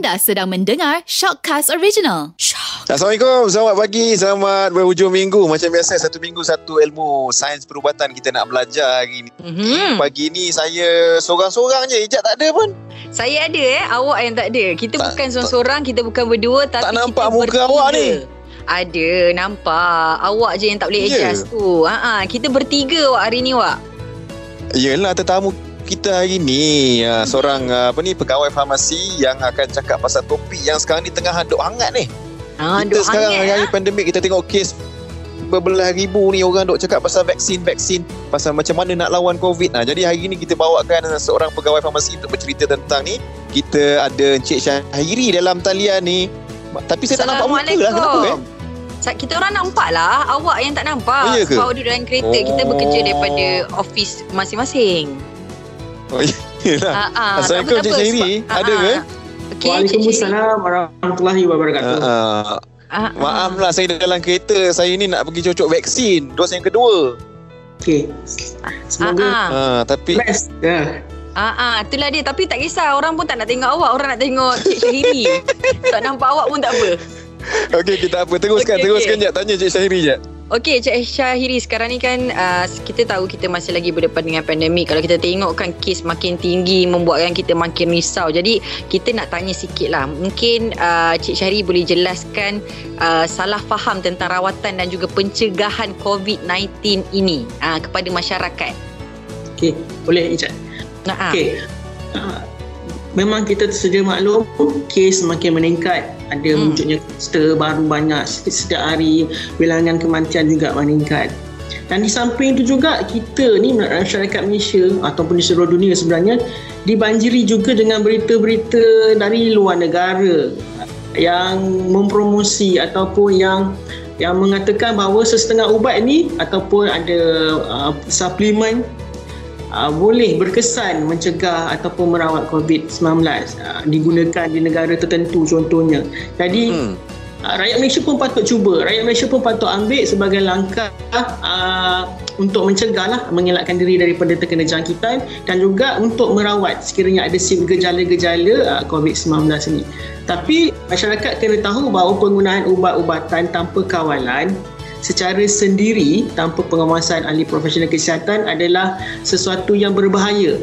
Anda sedang mendengar Shockcast Original. Shock. Assalamualaikum, selamat pagi, selamat berhujung minggu. Macam biasa, satu minggu satu ilmu sains perubatan kita nak belajar hari ni. Mm-hmm. Pagi ni saya seorang-seorang je, Ijat tak ada pun. Saya ada eh, awak yang tak ada. Kita Tak- bukan seorang-seorang, kita bukan berdua tapi Tak nampak kita muka bertiga. awak ni. Ada, nampak. Awak je yang tak boleh Ya. adjust tu. Ha kita bertiga awak hari ni awak. Yelah, tetamu kita hari ni uh, seorang uh, apa ni pegawai farmasi yang akan cakap pasal topik yang sekarang ni tengah duk hangat ni. Ha kita sekarang hangat. hari-hari ah. pandemik kita tengok kes berbelah ribu ni orang duk cakap pasal vaksin-vaksin pasal macam mana nak lawan covid nah jadi hari ni kita bawakan seorang pegawai farmasi untuk bercerita tentang ni kita ada Encik Syahiri dalam talian ni tapi saya tak nampak muka lah kenapa eh Kita orang nampak lah Awak yang tak nampak Oh, ya ke? Sebab awak duduk dalam kereta Kita Oh. bekerja daripada Office masing-masing oh, yelah. ha, Assalamualaikum, tak apa, Cik. Syahiri. Sebab- Ada ke? Syahiri. Waalaikumsalam warahmatullahi wabarakatuh. Uh, uh, maaf lah saya dalam kereta saya ni nak pergi cocok vaksin dos yang kedua Okey. Semoga uh, tapi best. Ya. Ah, ah, itulah dia. Tapi tak kisah. Orang pun tak nak tengok awak. Orang nak tengok Cik Syahiri. tak nampak awak pun tak apa. okey kita apa teruskan Okey, teruskan okey. jap tanya Cik Syahiri jap Okey, Cik Syahiri. Sekarang ni kan uh, kita tahu kita masih lagi berdepan dengan pandemik. Kalau kita tengok kan kes makin tinggi membuatkan kita makin risau. Jadi kita nak tanya sikit lah. Mungkin uh, Cik Syahiri boleh jelaskan uh, salah faham tentang rawatan dan juga pencegahan COVID-19 ini uh, kepada masyarakat. Okey, boleh Ijat. Nah, Okey. Uh, memang kita tersedia maklum kes semakin meningkat. Ada Hmm. munculnya kluster baru banyak setiap, setiap hari. Bilangan kematian juga meningkat. Dan di samping itu juga kita ni masyarakat Malaysia ataupun di seluruh dunia sebenarnya dibanjiri juga dengan berita-berita dari luar negara yang mempromosi ataupun yang yang mengatakan bahawa sesetengah ubat ni ataupun ada uh, suplemen uh, boleh berkesan mencegah ataupun merawat COVID-19 uh, digunakan di negara tertentu contohnya. Jadi hmm. uh, rakyat Malaysia pun patut cuba. Rakyat Malaysia pun patut ambil sebagai langkah uh, untuk mencegah lah mengelakkan diri daripada terkena jangkitan dan juga untuk merawat sekiranya ada sim gejala-gejala uh, COVID-19 ini. Tapi masyarakat kena tahu bahawa penggunaan ubat-ubatan tanpa kawalan secara sendiri tanpa pengawasan ahli profesional kesihatan adalah sesuatu yang berbahaya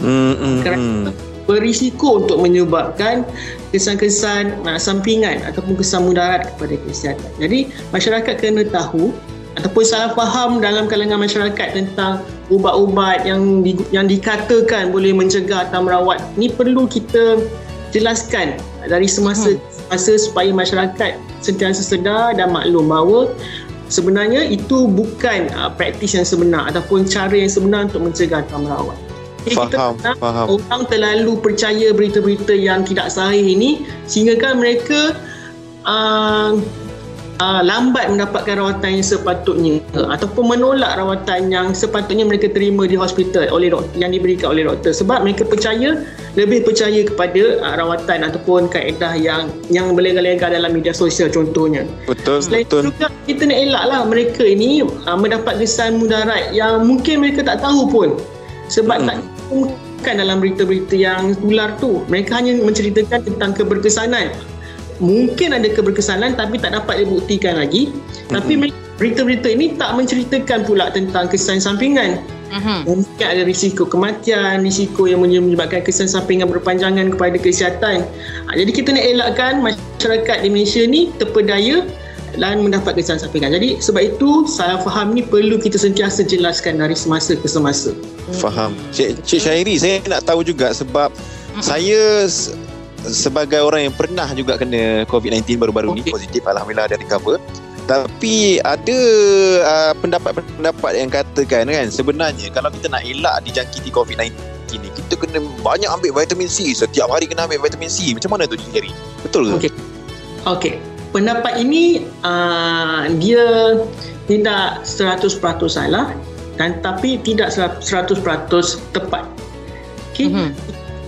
Hmm, hmm, Kerana- hmm. berisiko untuk menyebabkan kesan-kesan uh, sampingan ataupun kesan mudarat kepada kesihatan. Jadi masyarakat kena tahu ataupun salah faham dalam kalangan masyarakat tentang ubat-ubat yang di, yang dikatakan boleh mencegah atau merawat ni perlu kita jelaskan dari semasa masa supaya masyarakat sentiasa sedar dan maklum bahawa sebenarnya itu bukan uh, praktis yang sebenar ataupun cara yang sebenar untuk mencegah atau merawat. Jadi kita faham tak faham orang terlalu percaya berita-berita yang tidak sahih ini sehingga kan mereka uh, uh, lambat mendapatkan rawatan yang sepatutnya ataupun menolak rawatan yang sepatutnya mereka terima di hospital oleh doktor yang diberikan oleh doktor. Sebab mereka percaya lebih percaya kepada uh, rawatan ataupun kaedah yang yang berlega-lega dalam media sosial contohnya. betul Selain betul. juga kita nak elaklah mereka ini uh, mendapat kesan mudarat yang mungkin mereka tak tahu pun. Sebab Hmm. tak bukan dalam berita-berita yang tular tu. Mereka hanya menceritakan tentang keberkesanan mungkin ada keberkesanan tapi tak dapat dibuktikan lagi tapi mereka- berita-berita ini tak menceritakan pula tentang kesan sampingan Mhm. mungkin ada risiko kematian, risiko yang menyebabkan kesan sampingan berpanjangan kepada kesihatan. Ha, jadi kita nak elakkan masyarakat di Malaysia ni terpedaya dan mendapat kesan sampingan. Jadi sebab itu salah faham ni perlu kita sentiasa jelaskan dari semasa ke semasa. Faham. Cik, Cik Syairi, saya nak tahu juga sebab saya s- sebagai orang yang pernah juga kena COVID-19 baru-baru ni Okey. positif alhamdulillah ada recover. Tapi ada uh, pendapat-pendapat yang katakan kan sebenarnya kalau kita nak elak dijangkiti COVID-19 ni kita kena banyak ambil vitamin C setiap hari kena ambil vitamin C macam mana tu Syairi betul ke Okey. Okey. Pendapat ini uh, dia tidak 100% salah dan tapi tidak 100% tepat. Okey. Mhm.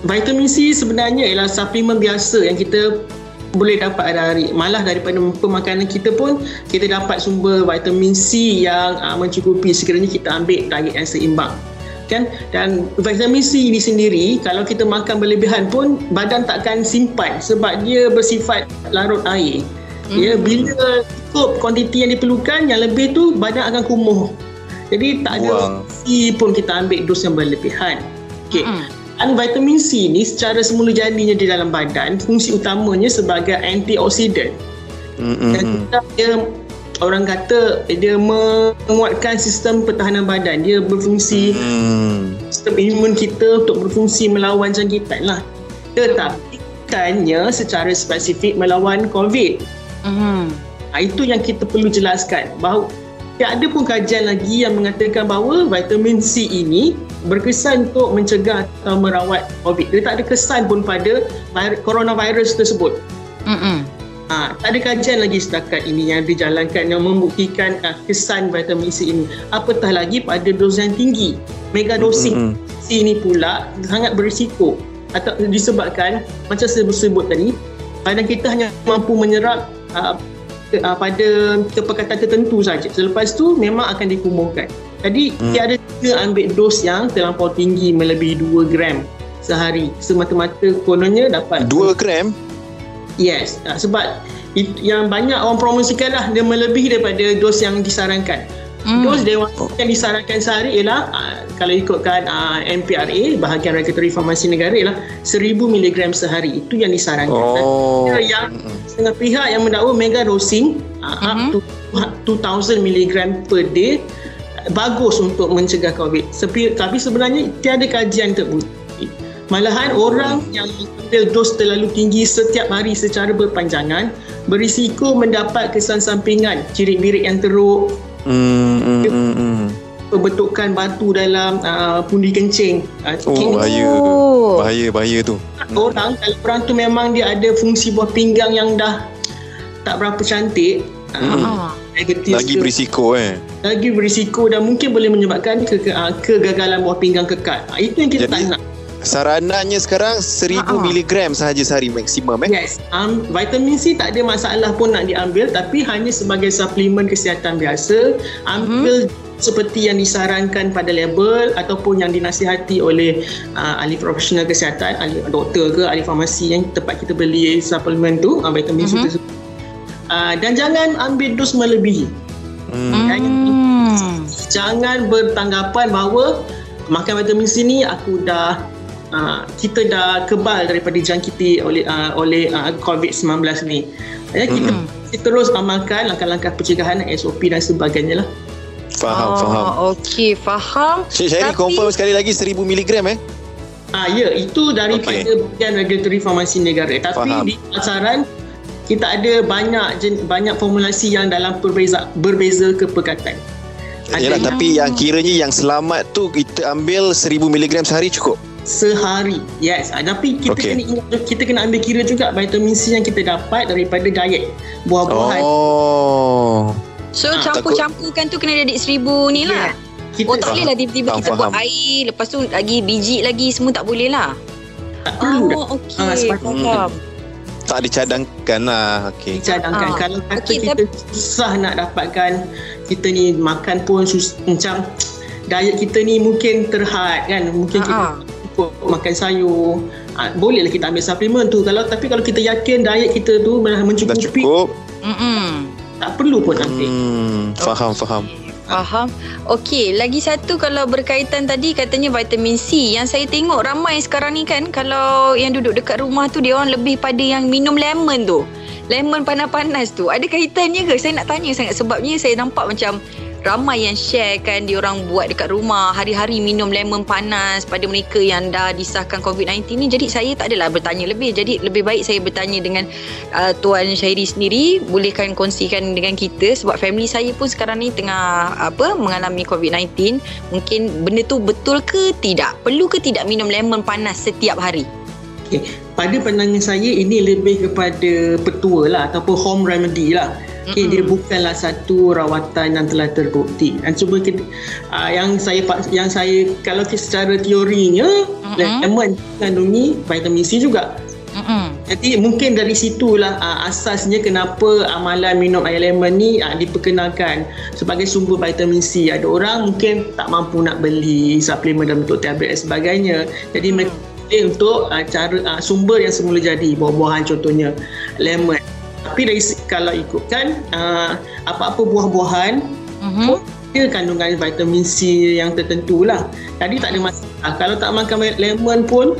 Vitamin C sebenarnya ialah suplemen biasa yang kita boleh dapat dari malah daripada pemakanan kita pun kita dapat sumber vitamin C yang uh, mencukupi sekiranya kita ambil diet yang seimbang. kan? Dan vitamin C ini sendiri kalau kita makan berlebihan pun badan takkan simpan sebab dia bersifat larut air. Hmm. ya bila cukup kuantiti yang diperlukan yang lebih tu badan akan kumuh. Jadi tak ada C pun kita ambil dos yang berlebihan. Okey. Hmm. Dan vitamin C ni secara semula jadinya di dalam badan fungsi utamanya sebagai antioksidan hmm. dan dia orang kata dia menguatkan sistem pertahanan badan dia berfungsi hmm. sistem imun kita untuk berfungsi melawan jangkitan lah tetapi bukannya secara spesifik melawan COVID hmm. ha, itu yang kita perlu jelaskan bahawa tak ada pun kajian lagi yang mengatakan bahawa vitamin C ini berkesan untuk mencegah atau merawat COVID. Dia tak ada kesan pun pada coronavirus tersebut. Mm-mm. Ha, tak ada kajian lagi setakat ini yang dijalankan yang membuktikan uh, kesan vitamin C ini. Apatah lagi pada dos yang tinggi. Mega dosing mm-hmm. C ini pula sangat berisiko atau disebabkan macam saya sebut tadi badan kita hanya mampu menyerap uh, uh, pada kepekatan tertentu saja. Selepas tu memang akan dikumuhkan. Jadi mm. tiada kita ambil dos yang terlampau tinggi melebihi 2 gram sehari. Semata-mata kononnya dapat 2 gram Yes, uh, sebab it, yang banyak orang promosikan lah dia melebihi daripada dos yang disarankan. Mm. Dos dewasa yang disarankan sehari ialah uh, kalau ikutkan uh, MPRA bahagian regulatory farmasi negara ialah 1000 mg sehari itu yang disarankan. Oh. Dan yang setengah pihak yang mendakwa mega dosing uh, mm-hmm. up to 2000 mg per day bagus untuk mencegah COVID. Sepi, tapi sebenarnya tiada kajian terbukti Malahan orang yang ambil dos terlalu tinggi setiap hari secara berpanjangan berisiko mendapat kesan sampingan, cirit-birit yang teruk, mm, mm, mm, mm. pembentukan batu dalam uh, pundi kencing. Uh, oh, bahaya. Bahaya, bahaya tu. Orang, kalau orang tu memang dia ada fungsi buah pinggang yang dah tak berapa cantik, mm. Uh, lagi berisiko eh. Lagi berisiko dan mungkin boleh menyebabkan ke, ke, uh, kegagalan buah pinggang kekal. Uh, itu yang kita Jadi, tak nak. Saranannya sekarang 1000 uh-huh. mg sahaja sehari maksimum eh. Yes. Um, vitamin C tak ada masalah pun nak diambil tapi hanya sebagai suplemen kesihatan biasa. Ambil uh-huh. seperti yang disarankan pada label ataupun yang dinasihati oleh uh, ahli profesional kesihatan, ahli doktor ke ahli farmasi yang tempat kita beli suplemen tu, uh, vitamin uh-huh. C tersebut. Uh, dan jangan ambil dos melebihi. Hmm. Jangan, jangan bertanggapan bahawa makan vitamin C ni aku dah uh, kita dah kebal daripada jangkiti oleh uh, oleh uh, COVID-19 ni. Ya, kita, mm-hmm. kita terus amalkan langkah-langkah pencegahan SOP dan sebagainya lah. Faham, oh, faham. Okey, faham. Syed Syahri Tapi... confirm sekali lagi 1000 mg eh? Ah ya, itu daripada okay. bahagian regulatory farmasi negara. Tapi faham. di pasaran kita ada banyak banyak formulasi yang dalam berbeza berbeza kepekatan. Yalah, tapi yang kiranya yang selamat tu kita ambil 1000 mg sehari cukup sehari. Yes, ah, tapi kita okay. kena ingat kita kena ambil kira juga vitamin C yang kita dapat daripada diet buah-buahan. Oh. So ha, campur-campurkan tu kena jadi seribu ni lah. Yeah. Kita oh tak boleh lah tiba-tiba kita faham. buat air lepas tu lagi biji lagi semua tak boleh lah. Tak perlu oh, okey. Ha, faham. Tak dicadangkan lah. Okay. Dicadangkan. Ha. Kalau kata okay, kita tapi... susah nak dapatkan kita ni makan pun sus- macam diet kita ni mungkin terhad kan. Mungkin Ha-ha. kita cukup makan sayur ha, bolehlah kita ambil suplemen tu kalau tapi kalau kita yakin diet kita tu mencukupi dah cukup tak perlu pun ambil hmm, faham faham Faham. Okey, lagi satu kalau berkaitan tadi katanya vitamin C. Yang saya tengok ramai sekarang ni kan kalau yang duduk dekat rumah tu dia orang lebih pada yang minum lemon tu. Lemon panas-panas tu. Ada kaitannya ke? Saya nak tanya sangat sebabnya saya nampak macam ramai yang share kan dia orang buat dekat rumah. Hari-hari minum lemon panas pada mereka yang dah disahkan COVID-19 ni. Jadi saya tak adalah bertanya lebih. Jadi lebih baik saya bertanya dengan uh, Tuan Syairi sendiri. Bolehkan kongsikan dengan kita. Sebab family saya pun sekarang ni tengah apa mengalami COVID-19 mungkin benda tu betul ke tidak? Perlu ke tidak minum lemon panas setiap hari? Okay. pada pandangan saya ini lebih kepada petua lah ataupun home remedy lah Okay, dia bukanlah satu rawatan yang telah terbukti. Dan cuba kita, uh, yang saya yang saya kalau kita secara teorinya mm-hmm. lemon mengandungi vitamin C juga. Mm-hmm. jadi mungkin dari situlah uh, asasnya kenapa amalan minum air lemon ni uh, diperkenalkan sebagai sumber vitamin C. Ada orang mungkin tak mampu nak beli suplemen dalam bentuk tablet dan sebagainya. Jadi mereka pilih untuk uh, cara uh, sumber yang semula jadi buah-buahan contohnya lemon. Tapi dari kalau ikutkan uh, apa-apa buah-buahan Mhm. dia kandungan vitamin C yang tertentu lah. Jadi tak ada masalah. Kalau tak makan lemon pun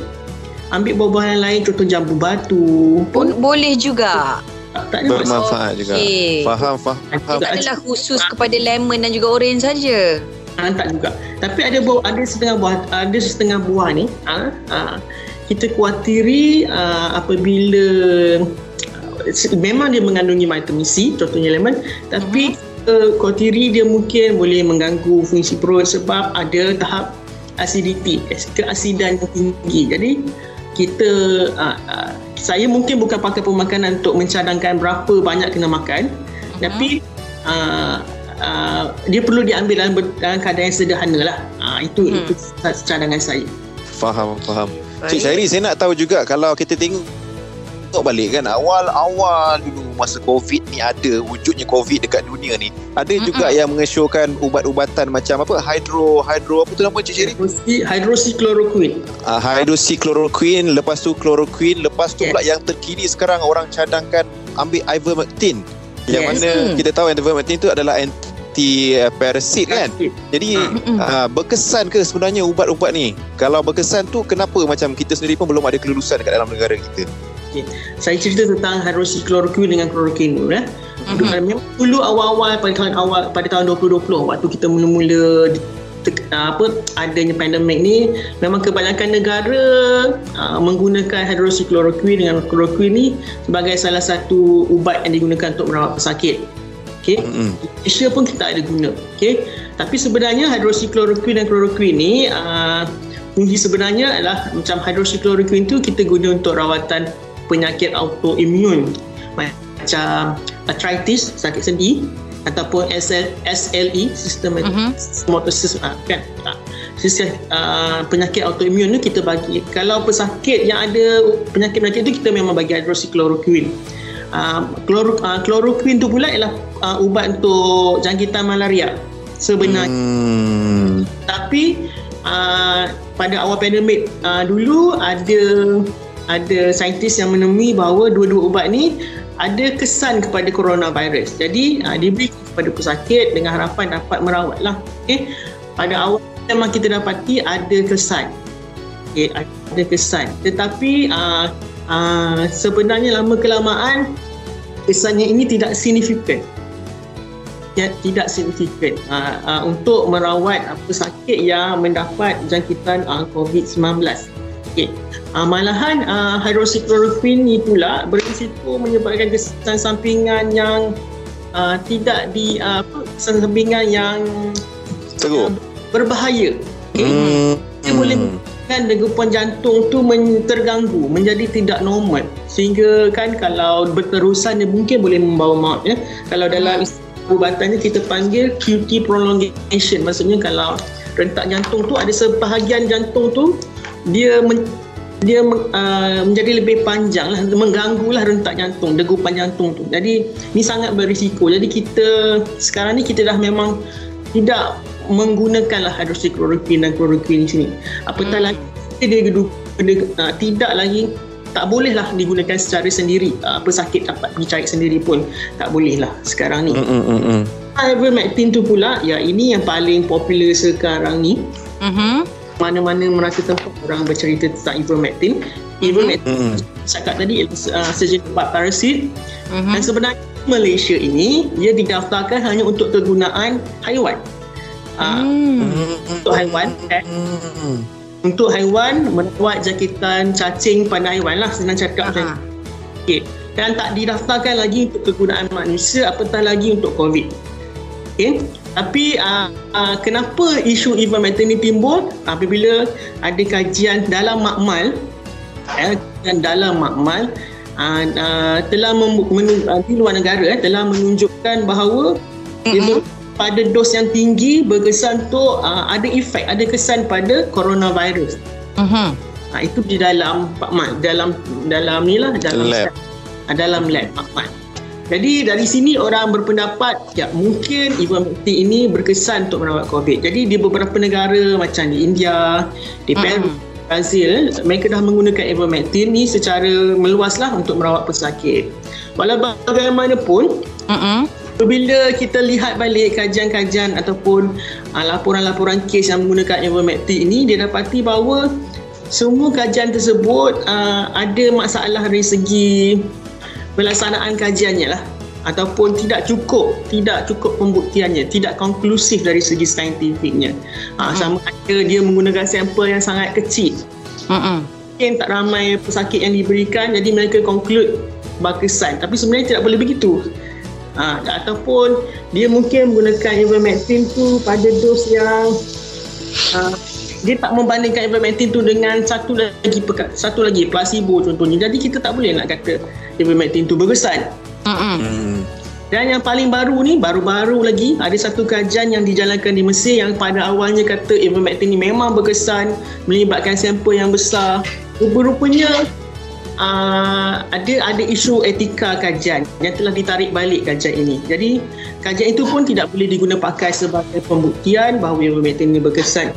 ambil buah-buahan lain contoh jambu batu pun boleh juga. tak ada masalah. Bermanfaat juga. Okey. Faham, faham. Tak Tak adalah khusus kepada lemon dan juga orange saja. Ha, tak juga. Tapi ada buah, ada setengah buah ada setengah buah ni ha, ha, kita kuatiri ha, apabila memang dia mengandungi vitamin C contohnya lemon tapi uh, kuatiri dia mungkin boleh mengganggu fungsi perut sebab ada tahap acidity keasidan yang tinggi. Jadi kita uh, uh, saya mungkin bukan pakar pemakanan untuk mencadangkan berapa banyak kena makan Mhm. tapi uh, uh, dia perlu diambil dalam, dalam keadaan yang sederhana lah. Uh, itu Hmm. itu cadangan saya. Faham, faham. Baik. Cik Syairi, saya nak tahu juga kalau kita tengok tengok balik kan awal-awal dulu masa COVID ni ada wujudnya COVID dekat dunia ni ada Mm-mm. juga yang mengesyorkan ubat-ubatan macam apa hydro hydro apa tu nama Cik Hydroxy- Hydroxychloroquine. uh, hydroxychloroquine lepas tu chloroquine lepas tu Yes. pula yang terkini sekarang orang cadangkan ambil ivermectin yang Yes. mana Hmm. kita tahu ivermectin tu adalah anti uh, parasit kan jadi uh, berkesan ke sebenarnya ubat-ubat ni kalau berkesan tu kenapa macam kita sendiri pun belum ada kelulusan dekat dalam negara kita Saya cerita tentang hydroxychloroquine dengan chloroquine dulu eh. Mhm. Memang dulu awal-awal pada tahun awal pada tahun 2020 waktu kita mula-mula te- apa adanya pandemik ni memang kebanyakan negara uh, menggunakan hydroxychloroquine dengan chloroquine ni sebagai salah satu ubat yang digunakan untuk merawat pesakit. Okey. Mm-mm. Malaysia pun kita ada guna. Okey. Tapi sebenarnya hydroxychloroquine dan chloroquine ni uh, fungsi sebenarnya adalah macam hydroxychloroquine tu kita guna untuk rawatan penyakit autoimun macam arthritis, sakit sendi ataupun SL, SLE, systematic Mhm. motosis uh, kan uh, sistem uh, penyakit autoimun tu kita bagi kalau pesakit yang ada penyakit-penyakit tu kita memang bagi hydroxychloroquine uh, chloro, uh, chloroquine tu pula ialah uh, ubat untuk jangkitan malaria sebenarnya Hmm. tapi uh, pada awal pandemik uh, dulu ada ada saintis yang menemui bahawa dua-dua ubat ni ada kesan kepada coronavirus. Jadi uh, diberi kepada pesakit dengan harapan dapat merawat lah. Okay. Pada awal memang kita dapati ada kesan. Okay, ada kesan. Tetapi uh, uh, sebenarnya lama kelamaan kesannya ini tidak signifikan ya, tidak signifikan uh, uh, untuk merawat uh, pesakit yang mendapat jangkitan uh, COVID-19. Okay. Uh, malahan uh, hydroxychloroquine ni pula berisiko menyebabkan kesan sampingan yang uh, tidak di uh, apa kesan sampingan yang Teruk. berbahaya. Okay. Hmm. Dia boleh kan degupan jantung tu men- terganggu menjadi tidak normal sehingga kan kalau berterusan dia mungkin boleh membawa maut ya kalau dalam istilah ubatannya kita panggil QT prolongation maksudnya kalau rentak jantung tu ada sebahagian jantung tu dia men- dia uh, menjadi lebih panjang lah mengganggu lah rentak jantung degupan jantung tu jadi ni sangat berisiko jadi kita sekarang ni kita dah memang tidak menggunakanlah hydroxychloroquine dan chloroquine di sini. Apatah Hmm. lagi dia, dia, dia uh, tidak lagi tak bolehlah digunakan secara sendiri. Uh, pesakit dapat pergi cari sendiri pun tak bolehlah sekarang ni. Hmm, hmm, hmm, hmm. Ivermectin tu pula, ya ini yang paling popular sekarang ni. Mhm. Mana-mana merasa tempat orang bercerita tentang ivermectin. Ivermectin Hmm. cakap tadi ialah uh, sejenis ubat parasit Mhm. dan sebenarnya Malaysia ini dia didaftarkan hanya untuk kegunaan haiwan. Uh, Hmm. untuk haiwan eh, Hmm. untuk haiwan merawat jangkitan cacing pada haiwan lah senang cakap macam okay. dan tak didaftarkan lagi untuk kegunaan manusia apatah lagi untuk COVID okay. tapi uh, uh, kenapa isu ivermectin ni timbul apabila ada kajian dalam makmal eh, dan dalam makmal uh, uh, telah mem- menu- uh, di luar negara eh, telah menunjukkan bahawa mm pada dos yang tinggi berkesan tu uh, ada efek ada kesan pada coronavirus Mhm. Ha, itu di dalam Pak Mat, dalam dalam ni lah dalam Lab. Ha, dalam lab Pak Mat. Jadi dari sini orang berpendapat ya mungkin ivermectin ini berkesan untuk merawat COVID. Jadi di beberapa negara macam di India, di Peru, Brazil, mereka dah menggunakan ivermectin ni secara meluas lah untuk merawat pesakit. Walau bagaimanapun, Mm-mm. Apabila kita lihat balik kajian-kajian ataupun uh, laporan-laporan kes yang menggunakan ivermectin ini, dia dapati bahawa semua kajian tersebut uh, ada masalah dari segi pelaksanaan kajiannya lah. Ataupun tidak cukup tidak cukup pembuktiannya tidak konklusif dari segi saintifiknya. Ha, sama ada dia menggunakan sampel yang sangat kecil. Mm-mm. mungkin tak ramai pesakit yang diberikan jadi mereka conclude berkesan. Tapi sebenarnya tidak boleh begitu. Ha, ataupun dia mungkin menggunakan ivermectin tu pada dos yang ha, dia tak membandingkan ivermectin tu dengan satu lagi peka- satu lagi placebo contohnya jadi kita tak boleh nak kata ivermectin tu berkesan Mm-mm. Hmm. dan yang paling baru ni, baru-baru lagi ada satu kajian yang dijalankan di Mesir yang pada awalnya kata ivermectin ni memang berkesan melibatkan sampel yang besar. Rupa-rupanya uh, ada ada isu etika kajian yang telah ditarik balik kajian ini. Jadi kajian itu pun tidak boleh diguna pakai sebagai pembuktian bahawa ivermectin ini berkesan.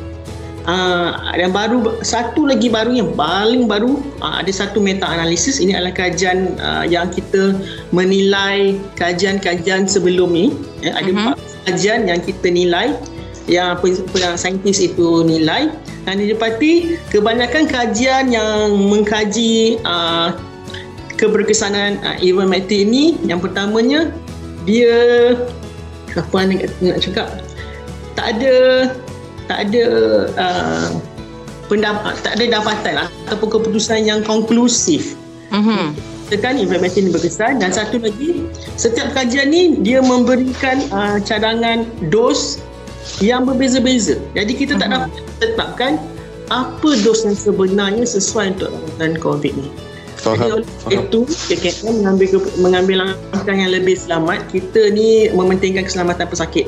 Uh, yang baru satu lagi baru yang paling baru uh, ada satu meta analisis. Ini adalah kajian uh, yang kita menilai kajian-kajian sebelum ni. Eh, ada empat kajian yang kita nilai yang saintis itu nilai. Dan didapati kebanyakan kajian yang mengkaji uh, keberkesanan uh, ivermectin ini yang pertamanya dia apa nak, nak cakap? Tak ada tak ada uh, pendapat tak ada dapatan lah, ataupun keputusan yang konklusif. Mhm. tekan ivermectin berkesan. Dan satu lagi setiap kajian ni dia memberikan uh, cadangan dos yang berbeza-beza. Jadi kita tak dapat tetapkan apa dos yang sebenarnya sesuai untuk rawatan COVID ni. Jadi oleh Faham. itu KKM mengambil mengambil langkah yang lebih selamat. Kita ni mementingkan keselamatan pesakit.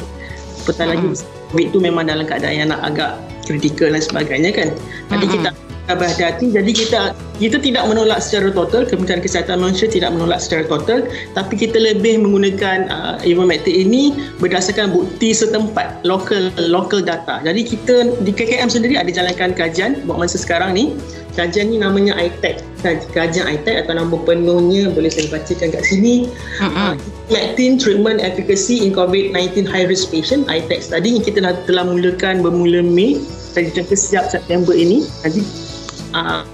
Apatah lagi COVID tu memang dalam keadaan yang nak agak kritikal dan sebagainya kan Mm-mm. kita kita berhati-hati jadi kita kita tidak menolak secara total. Kementerian Kesihatan Malaysia tidak menolak secara total. Tapi kita lebih menggunakan uh, ivermectin ini berdasarkan bukti setempat local local data. Jadi kita di KKM sendiri ada jalankan kajian buat masa sekarang ni. Kajian ni namanya ITEC Kaj- kajian ITEC atau nama penuhnya boleh saya bacakan kat sini. Mm-mm. Ivermectin Treatment Efficacy in COVID-19 High Risk Patient ITEC study yang kita telah mulakan bermula Mei. Dan kita sejak September ini. Nanti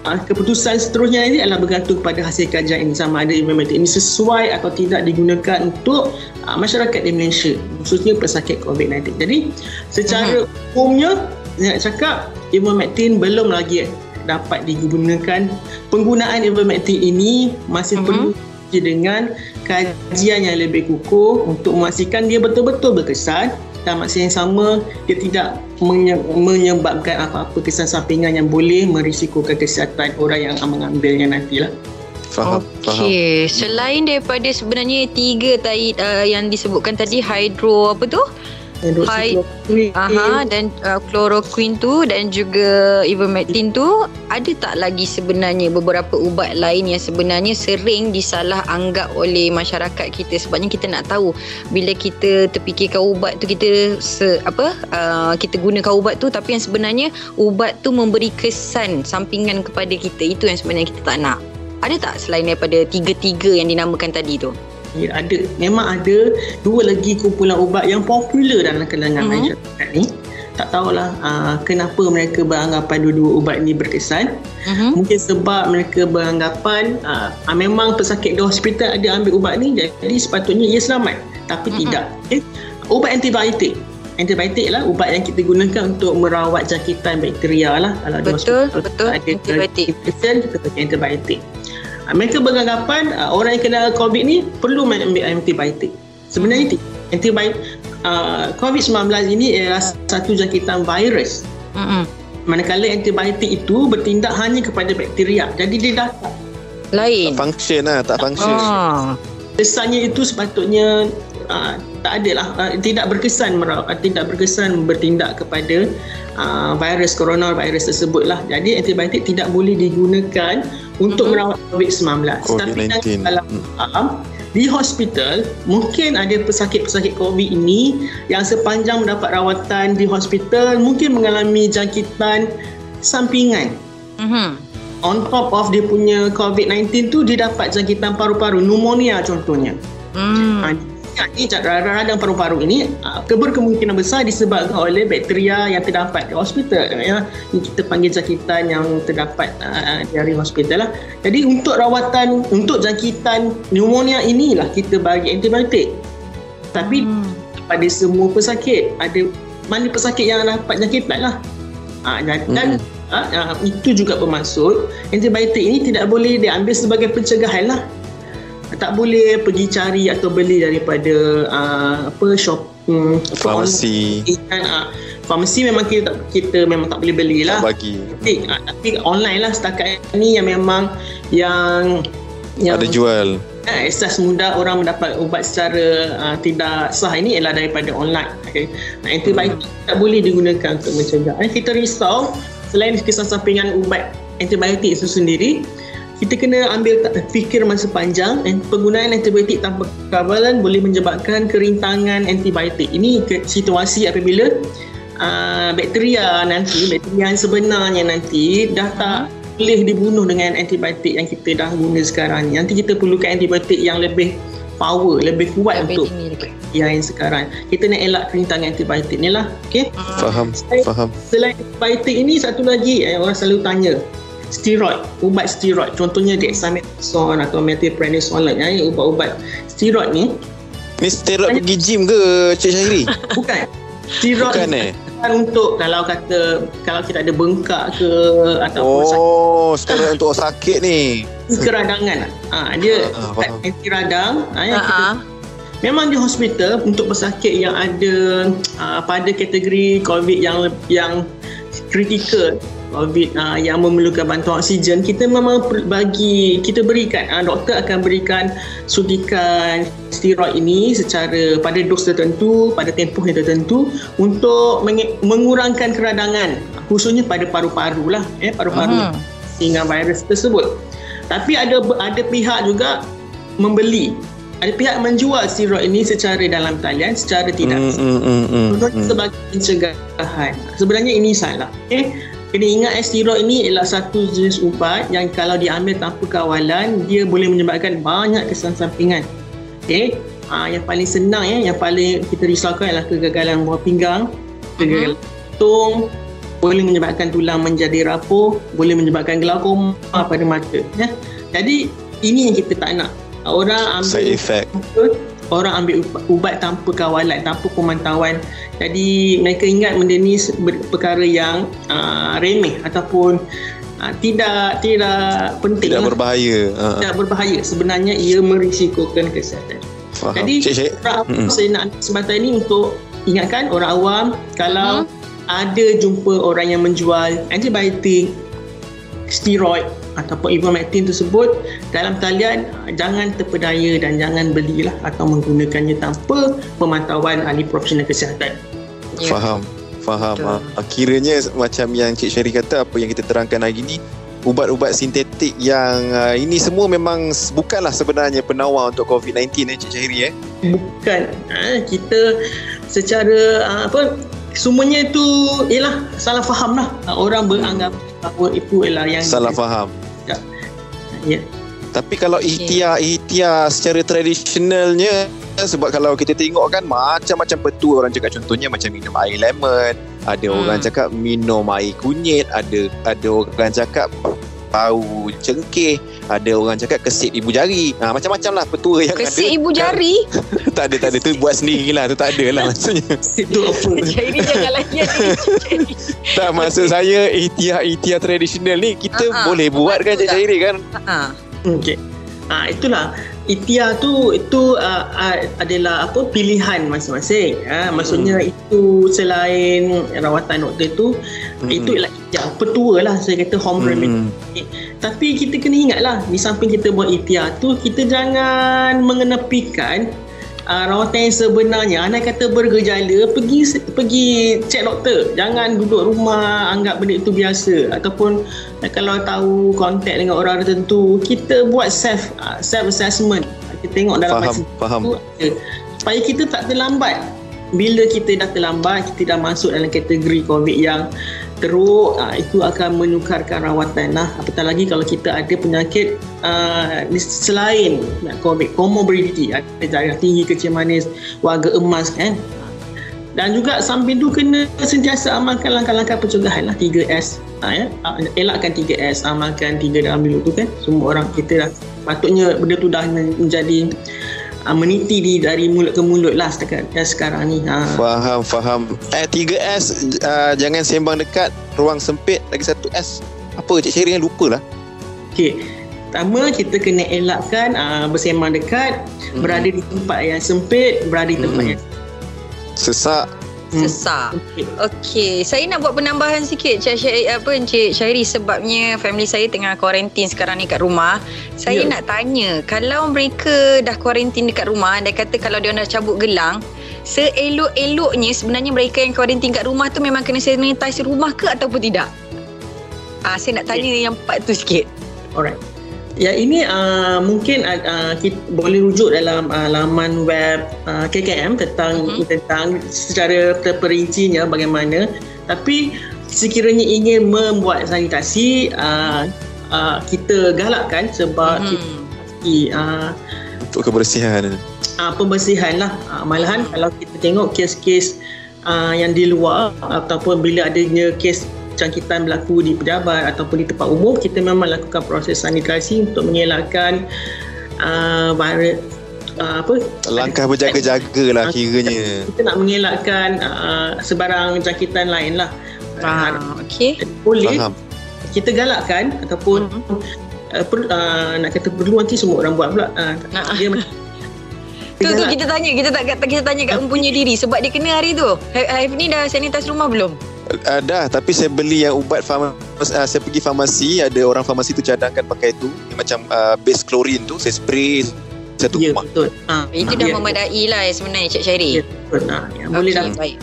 uh, keputusan seterusnya ini adalah bergantung kepada hasil kajian ini sama ada ivermectin ini sesuai atau tidak digunakan untuk uh, masyarakat di Malaysia khususnya pesakit COVID-19 jadi secara umumnya saya nak cakap ivermectin belum lagi dapat digunakan. Penggunaan ivermectin ini masih Mhm. perlu dengan kajian yang lebih kukuh untuk memastikan dia betul-betul berkesan dan masa yang sama dia tidak menye- menyebabkan apa-apa kesan sampingan yang boleh merisikokan kesihatan orang yang mengambilnya nantilah. Faham. Faham. Okey, selain daripada sebenarnya tiga tadi uh, yang disebutkan tadi hydro apa tu? Hydroxychloroquine, Aha dan uh, chloroquine tu dan juga ivermectin tu ada tak lagi sebenarnya beberapa ubat lain yang sebenarnya sering disalah anggap oleh masyarakat kita? Sebabnya kita nak tahu bila kita terfikirkan ubat tu kita se, apa uh, kita gunakan ubat tu tapi yang sebenarnya ubat tu memberi kesan sampingan kepada kita. Itu yang sebenarnya kita tak nak. Ada tak selain daripada tiga-tiga yang dinamakan tadi tu Ya, ada. Memang ada dua lagi kumpulan ubat yang popular dalam kalangan Mhm. masyarakat ni. Tak tahulah uh, kenapa mereka beranggapan dua-dua ubat ni berkesan. uh-huh. Mungkin sebab mereka beranggapan uh, memang pesakit di hospital ada ambil ubat ni jadi sepatutnya ia selamat. Tapi Mm-mm. tidak. Okay? Ubat antibiotik. Antibiotik lah ubat yang kita gunakan untuk merawat jangkitan bakteria lah. Kalau di Betul, hospital betul, ada antibiotik. kita pakai antibiotik. Mereka beranggapan uh, orang yang kena COVID ni perlu ambil antibiotik. Sebenarnya tidak. Antibiotik uh, COVID-19 ini ialah satu jangkitan virus uh-huh. manakala antibiotik itu bertindak hanya kepada bakteria jadi dia dah lain Tak function lah. Tak function. ah. kesannya itu sepatutnya uh, tak ada lah uh, tidak berkesan uh, tidak berkesan bertindak kepada uh, virus coronavirus tersebut lah jadi antibiotik tidak boleh digunakan untuk Mhm. merawat COVID-19 tapi COVID-19. dalam Hmm. faham di hospital mungkin ada pesakit-pesakit COVID ini yang sepanjang mendapat rawatan di hospital mungkin mengalami jangkitan sampingan Mhm. on top of dia punya COVID-19 tu dia dapat jangkitan paru-paru pneumonia contohnya Hmm. ha, ni radang paru-paru ini ah, berkemungkinan besar disebabkan oleh bakteria yang terdapat di hospital ya. Ini kita panggil jangkitan yang terdapat uh, dari hospital lah. Jadi untuk rawatan untuk jangkitan pneumonia inilah kita bagi antibiotik. Tapi Hmm. pada semua pesakit ada mana pesakit yang dapat jangkitan lah. Ha, dan, dan ha, ha, itu juga bermaksud antibiotik ini tidak boleh diambil sebagai pencegahan lah tak boleh pergi cari atau beli daripada uh, apa shop um, apa Farmasi kan uh, farmasi memang kita tak- kita memang tak boleh belilah tak bagi. tapi, uh, tapi online lah setakat ni yang memang yang yang Ada jual. uh, asas mudah orang mendapat ubat secara uh, tidak sah ini ialah daripada online okay. nah, antibiotik tak boleh digunakan untuk mencegah Eh, kita risau selain kesan sampingan ubat antibiotik itu sendiri kita kena ambil fikir masa panjang and penggunaan antibiotik tanpa kawalan boleh menyebabkan kerintangan antibiotik ini ke, situasi apabila uh, bakteria nanti bakteria yang sebenarnya nanti dah tak boleh dibunuh dengan antibiotik yang kita dah guna sekarang ni nanti kita perlukan antibiotik yang lebih power lebih kuat Lebih untuk tinggi lagi. yang sekarang kita nak elak kerintangan antibiotik ni lah okay? Faham, faham. Selain antibiotik ini satu lagi eh, orang selalu tanya steroid, ubat steroid contohnya dexamethasone atau methylprednisolone eh, ubat-ubat steroid ni Ni steroid pergi gym ke Cik Syahiri? bukan steroid Bukan eh? bukan untuk kalau kata kalau kita ada bengkak ke ataupun sakit Oh, steroid untuk sakit ni. keradangan ah dia Ah, ubat faham. anti radang ah, yang kita Ha-ha. Memang di hospital untuk pesakit yang ada uh, pada kategori COVID yang yang kritikal COVID uh, yang memerlukan bantuan oksigen kita memang bagi kita berikan uh, doktor akan berikan suntikan steroid ini secara pada dos tertentu pada tempoh yang tertentu untuk menge- mengurangkan keradangan khususnya pada paru-paru lah eh paru-paru Mhm. dengan virus tersebut tapi ada ada pihak juga membeli ada pihak menjual steroid ini secara dalam talian secara tidak Hmm, hmm, hmm, hmm, Contohnya hmm. sebagai pencegahan. Sebenarnya ini salah. Okay? Kena ingat eh, steroid ini ialah satu jenis ubat yang kalau diambil tanpa kawalan, dia boleh menyebabkan banyak kesan sampingan. Okay? Ha, yang paling senang ya, yang paling kita risaukan ialah kegagalan buah pinggang, kegagalan jantung, boleh menyebabkan tulang menjadi rapuh, boleh menyebabkan glaukoma pada mata. Ya? Jadi ini yang kita tak nak. Orang ambil Side effect. Betul. Orang ambil ubat, tanpa kawalan tanpa pemantauan jadi mereka ingat benda ni perkara yang uh, remeh ataupun uh, tidak tidak penting Tidak lah. berbahaya. Ha, ha. tidak berbahaya sebenarnya ia merisikokan kesihatan Faham. jadi Cik awam Mm-mm. saya nak kesempatan ini untuk ingatkan orang awam kalau Hmm. ada jumpa orang yang menjual antibiotik steroid ataupun ivermectin tersebut dalam talian ah, jangan terpedaya dan jangan belilah atau menggunakannya tanpa pemantauan ahli profesional kesihatan. Ya. Faham. Faham. Betul. Ha. Kiranya macam yang Cik Syahri kata apa yang kita terangkan hari ni ubat-ubat sintetik yang uh, ini semua memang bukanlah sebenarnya penawar untuk COVID-19 eh Cik Syahri eh. Bukan ah, kita secara ah, apa semuanya itu ialah salah faham lah. Ah, Orang beranggap bahawa itu ialah yang Salah faham. Ya. Tapi kalau Okey. ikhtiar-ikhtiar secara tradisionalnya sebab kalau kita tengok kan macam-macam petua orang cakap contohnya macam minum air lemon, ada Hmm. orang cakap minum air kunyit, ada ada orang cakap bau cengkeh, ada orang cakap kesit ibu jari. Ha, macam-macam lah petua yang Kesik ada. ibu jari. tak ada, tak ada. Tu buat sendirilah. Tu tak ada lah maksudnya. Itu apa? Jadi jangan lagi ni. tak, maksud saya ikhtiar-ikhtiar tradisional ni kita Ha, ha. boleh buat kan? Syahiri kan? Ha. Okey. Ah itulah ikhtiar tu itu uh, uh, adalah apa pilihan masing-masing. Ah maksudnya itu selain rawatan doktor tu Mm-mm. itu ialah ikhtiar petua lah saya kata home remedy. Hmm. Tapi kita kena ingatlah di samping kita buat ikhtiar tu kita jangan mengenepikan uh, rawatan yang sebenarnya anak kata bergejala pergi pergi cek doktor jangan duduk rumah anggap benda itu biasa ataupun kalau tahu kontak dengan orang tertentu kita buat self uh, self assessment kita tengok dalam Faham, faham. tu ada. supaya kita tak terlambat bila kita dah terlambat kita dah masuk dalam kategori covid yang teruk uh, itu akan menukarkan rawatan lah apatah lagi kalau kita ada penyakit uh, selain covid comorbidity ada darah tinggi kecil manis warga emas kan dan juga samping tu kena sentiasa amalkan langkah-langkah pencegahan lah 3S ha, ya? Ha, elakkan 3S amalkan 3 dalam bilik tu kan semua orang kita dah patutnya benda tu dah menjadi uh, meniti di dari mulut ke mulut lah setakat ya, sekarang ni ha. Faham, faham. Eh, 3S, uh, jangan sembang dekat, ruang sempit, lagi satu S. Apa Cik Sherry yang lupa lah. Okey. Pertama kita kena elakkan uh, bersembang dekat, Mhm. berada di tempat yang sempit, berada di tempat Mhm. yang Sesak. Hmm. Sesak. Okey, saya nak buat penambahan sikit Cik Syairi apa Encik Syairi sebabnya family saya tengah kuarantin sekarang ni kat rumah. Saya Ya. nak tanya, kalau mereka dah kuarantin dekat rumah, dia kata kalau dia dah cabut gelang, seelok-eloknya sebenarnya mereka yang kuarantin kat rumah tu memang kena sanitize rumah ke ataupun tidak? Ah, saya nak tanya yang part tu sikit. Alright. Ya ini uh, mungkin uh, kita boleh rujuk dalam uh, laman web uh, KKM tentang Mhm. tentang secara terperincinya bagaimana. Tapi sekiranya ingin membuat sanitasi uh, uh, kita galakkan sebab Hmm. kita uh, Untuk kebersihan. uh, pembersihan lah. Uh, malahan kalau kita tengok kes-kes uh, yang di luar ataupun bila adanya kes jangkitan berlaku di pejabat ataupun di tempat umum kita memang lakukan proses sanitasi untuk mengelakkan uh, virus uh, apa Langkah berjaga-jaga lah kiranya. kita nak mengelakkan uh, sebarang jangkitan lain lah Ah, okey. boleh Faham. kita galakkan ataupun Mhm. uh, per, uh, nak kata perlu nanti semua orang buat pula uh, Nah. dia Tu tu kita tanya, kita tak kita tanya kat mempunyai diri sebab dia kena hari tu. Haif ni dah sanitize rumah belum? Uh, dah, tapi saya beli yang ubat farmasi, uh, saya pergi farmasi, ada orang farmasi tu cadangkan pakai tu, yang macam uh, base klorin tu, saya spray satu ya rumah. betul uh, Itu dah memadai lah sebenarnya Cik Syairi. ya, betul uh, yang boleh dah Okey, baik.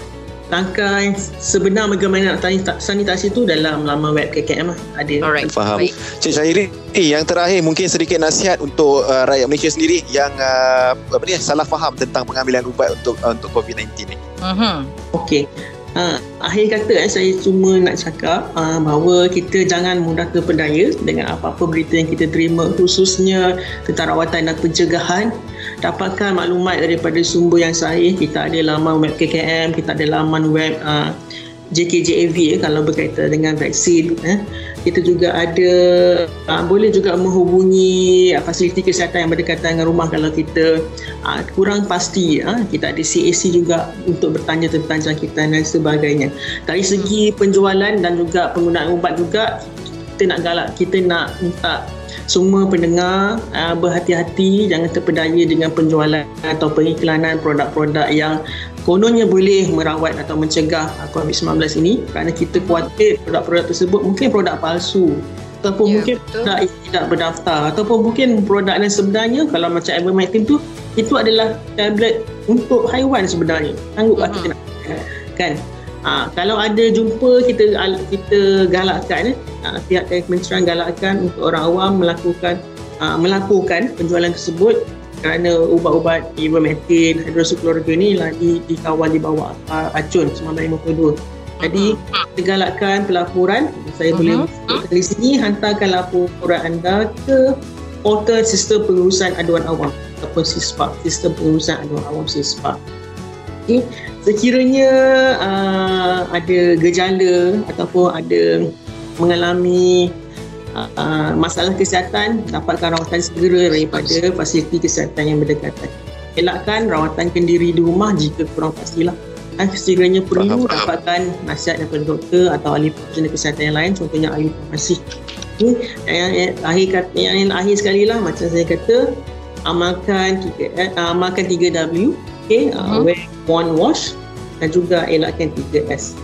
langkah yang sebenar bagaimana nak sanita- sanitasi tu dalam laman web KKM lah ada Alright. Faham. Baik. Cik Syahiri, eh, yang terakhir mungkin sedikit nasihat untuk uh, rakyat Malaysia sendiri yang uh, apa ni salah faham tentang pengambilan ubat untuk uh, untuk COVID-19 ni. Mhm. Okey. Ha, akhir kata eh, saya cuma nak cakap uh, bahawa kita jangan mudah terpedaya dengan apa-apa berita yang kita terima khususnya tentang rawatan dan pencegahan. Dapatkan maklumat daripada sumber yang sahih. Kita ada laman web KKM, kita ada laman web uh, JKJAV eh, kalau berkaitan dengan vaksin. Eh. Kita juga ada uh, boleh juga menghubungi uh, fasiliti kesihatan yang berdekatan dengan rumah kalau kita uh, kurang pasti. Uh, kita ada CAC juga untuk bertanya tentang jangkitan dan sebagainya. Dari segi penjualan dan juga penggunaan ubat juga kita nak galak, kita nak minta semua pendengar uh, berhati-hati jangan terpedaya dengan penjualan atau pengiklanan produk-produk yang kononnya boleh merawat atau mencegah uh, COVID-19 ini kerana kita khawatir produk-produk tersebut mungkin produk palsu ataupun Ya, mungkin betul. produk yang tidak berdaftar ataupun mungkin produk yang sebenarnya kalau macam ivermectin tu itu adalah tablet untuk haiwan sebenarnya sanggup Mhm. kita nak kan Ha, kalau ada jumpa kita kita galakkan eh, ha, pihak kementerian galakkan untuk orang awam melakukan ha, melakukan penjualan tersebut kerana ubat-ubat ivermectin hidroksichloroquine ni di, dikawal di bawah uh, acun 1952 jadi kita galakkan pelaporan saya boleh Mhm. di sini hantarkan laporan anda ke portal sistem pengurusan aduan awam ataupun SISPA sistem pengurusan aduan awam SISPA okay. sekiranya uh, ada gejala ataupun ada mengalami uh, masalah kesihatan dapatkan rawatan segera daripada fasiliti kesihatan yang berdekatan elakkan rawatan kendiri di rumah jika kurang pastilah dan sekiranya perlu Faham. dapatkan nasihat daripada doktor atau ahli profesional kesihatan yang lain contohnya ahli farmasi Okay. Yang, yang, akhir kata, yang, yang akhir sekali lah macam saya kata amalkan 3 uh, amalkan 3W okay, uh, Mhm. wear one wash dan juga elakkan 3S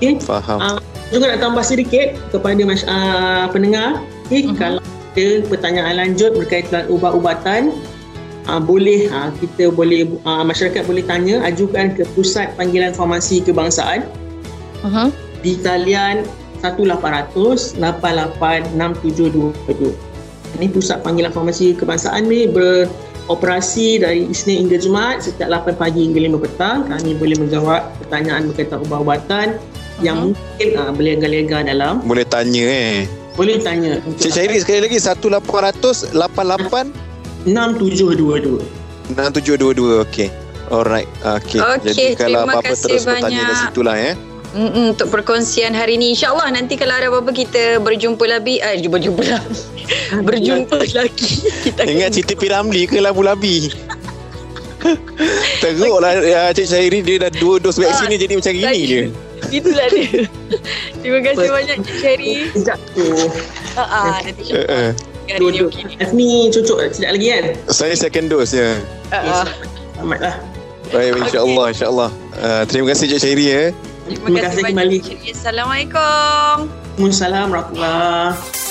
okay. Faham. Ah, juga nak tambah sedikit kepada uh, pendengar okay, Mhm. kalau ada pertanyaan lanjut berkaitan ubat-ubatan uh, boleh uh, kita boleh uh, masyarakat boleh tanya ajukan ke Pusat Panggilan Farmasi Kebangsaan Uh-huh. di talian 1800 886722. Ini Pusat Panggilan Farmasi Kebangsaan ni beroperasi dari Isnin hingga Jumaat setiap 8 pagi hingga 5 petang. Kami boleh menjawab pertanyaan berkaitan ubat-ubatan yang mungkin uh, berlega-lega dalam. Boleh tanya eh. Boleh tanya. untuk Cik Syairi sekali lagi 1800 88 6722. 6722 okey. Alright. Okey. Okey, Jadi kalau apa-apa terus bertanya banyak. dari situlah ya. Mm-mm, untuk perkongsian hari ni InsyaAllah nanti kalau ada apa-apa Kita berjumpa lagi Eh jumpa-jumpa lagi Berjumpa lagi kita Ingat Siti Piramli ke Labu Labi? Teruk lah ya, Cik Syairi dia dah dua dos vaksin ni jadi macam gini je. Itulah dia Terima kasih Betul. banyak Cik Sherry Sekejap tu. Ha ah, Nanti Eh, hari ni Dua-dua. okey ni Azmi cucuk sekejap lagi kan? Saya second dose ya. Selamatlah. Baik insya-Allah insya-Allah. Uh, terima kasih Cik Syairi ya. Terima Terima kasih kasih kembali. Assalamualaikum Assalamualaikum warahmatullahi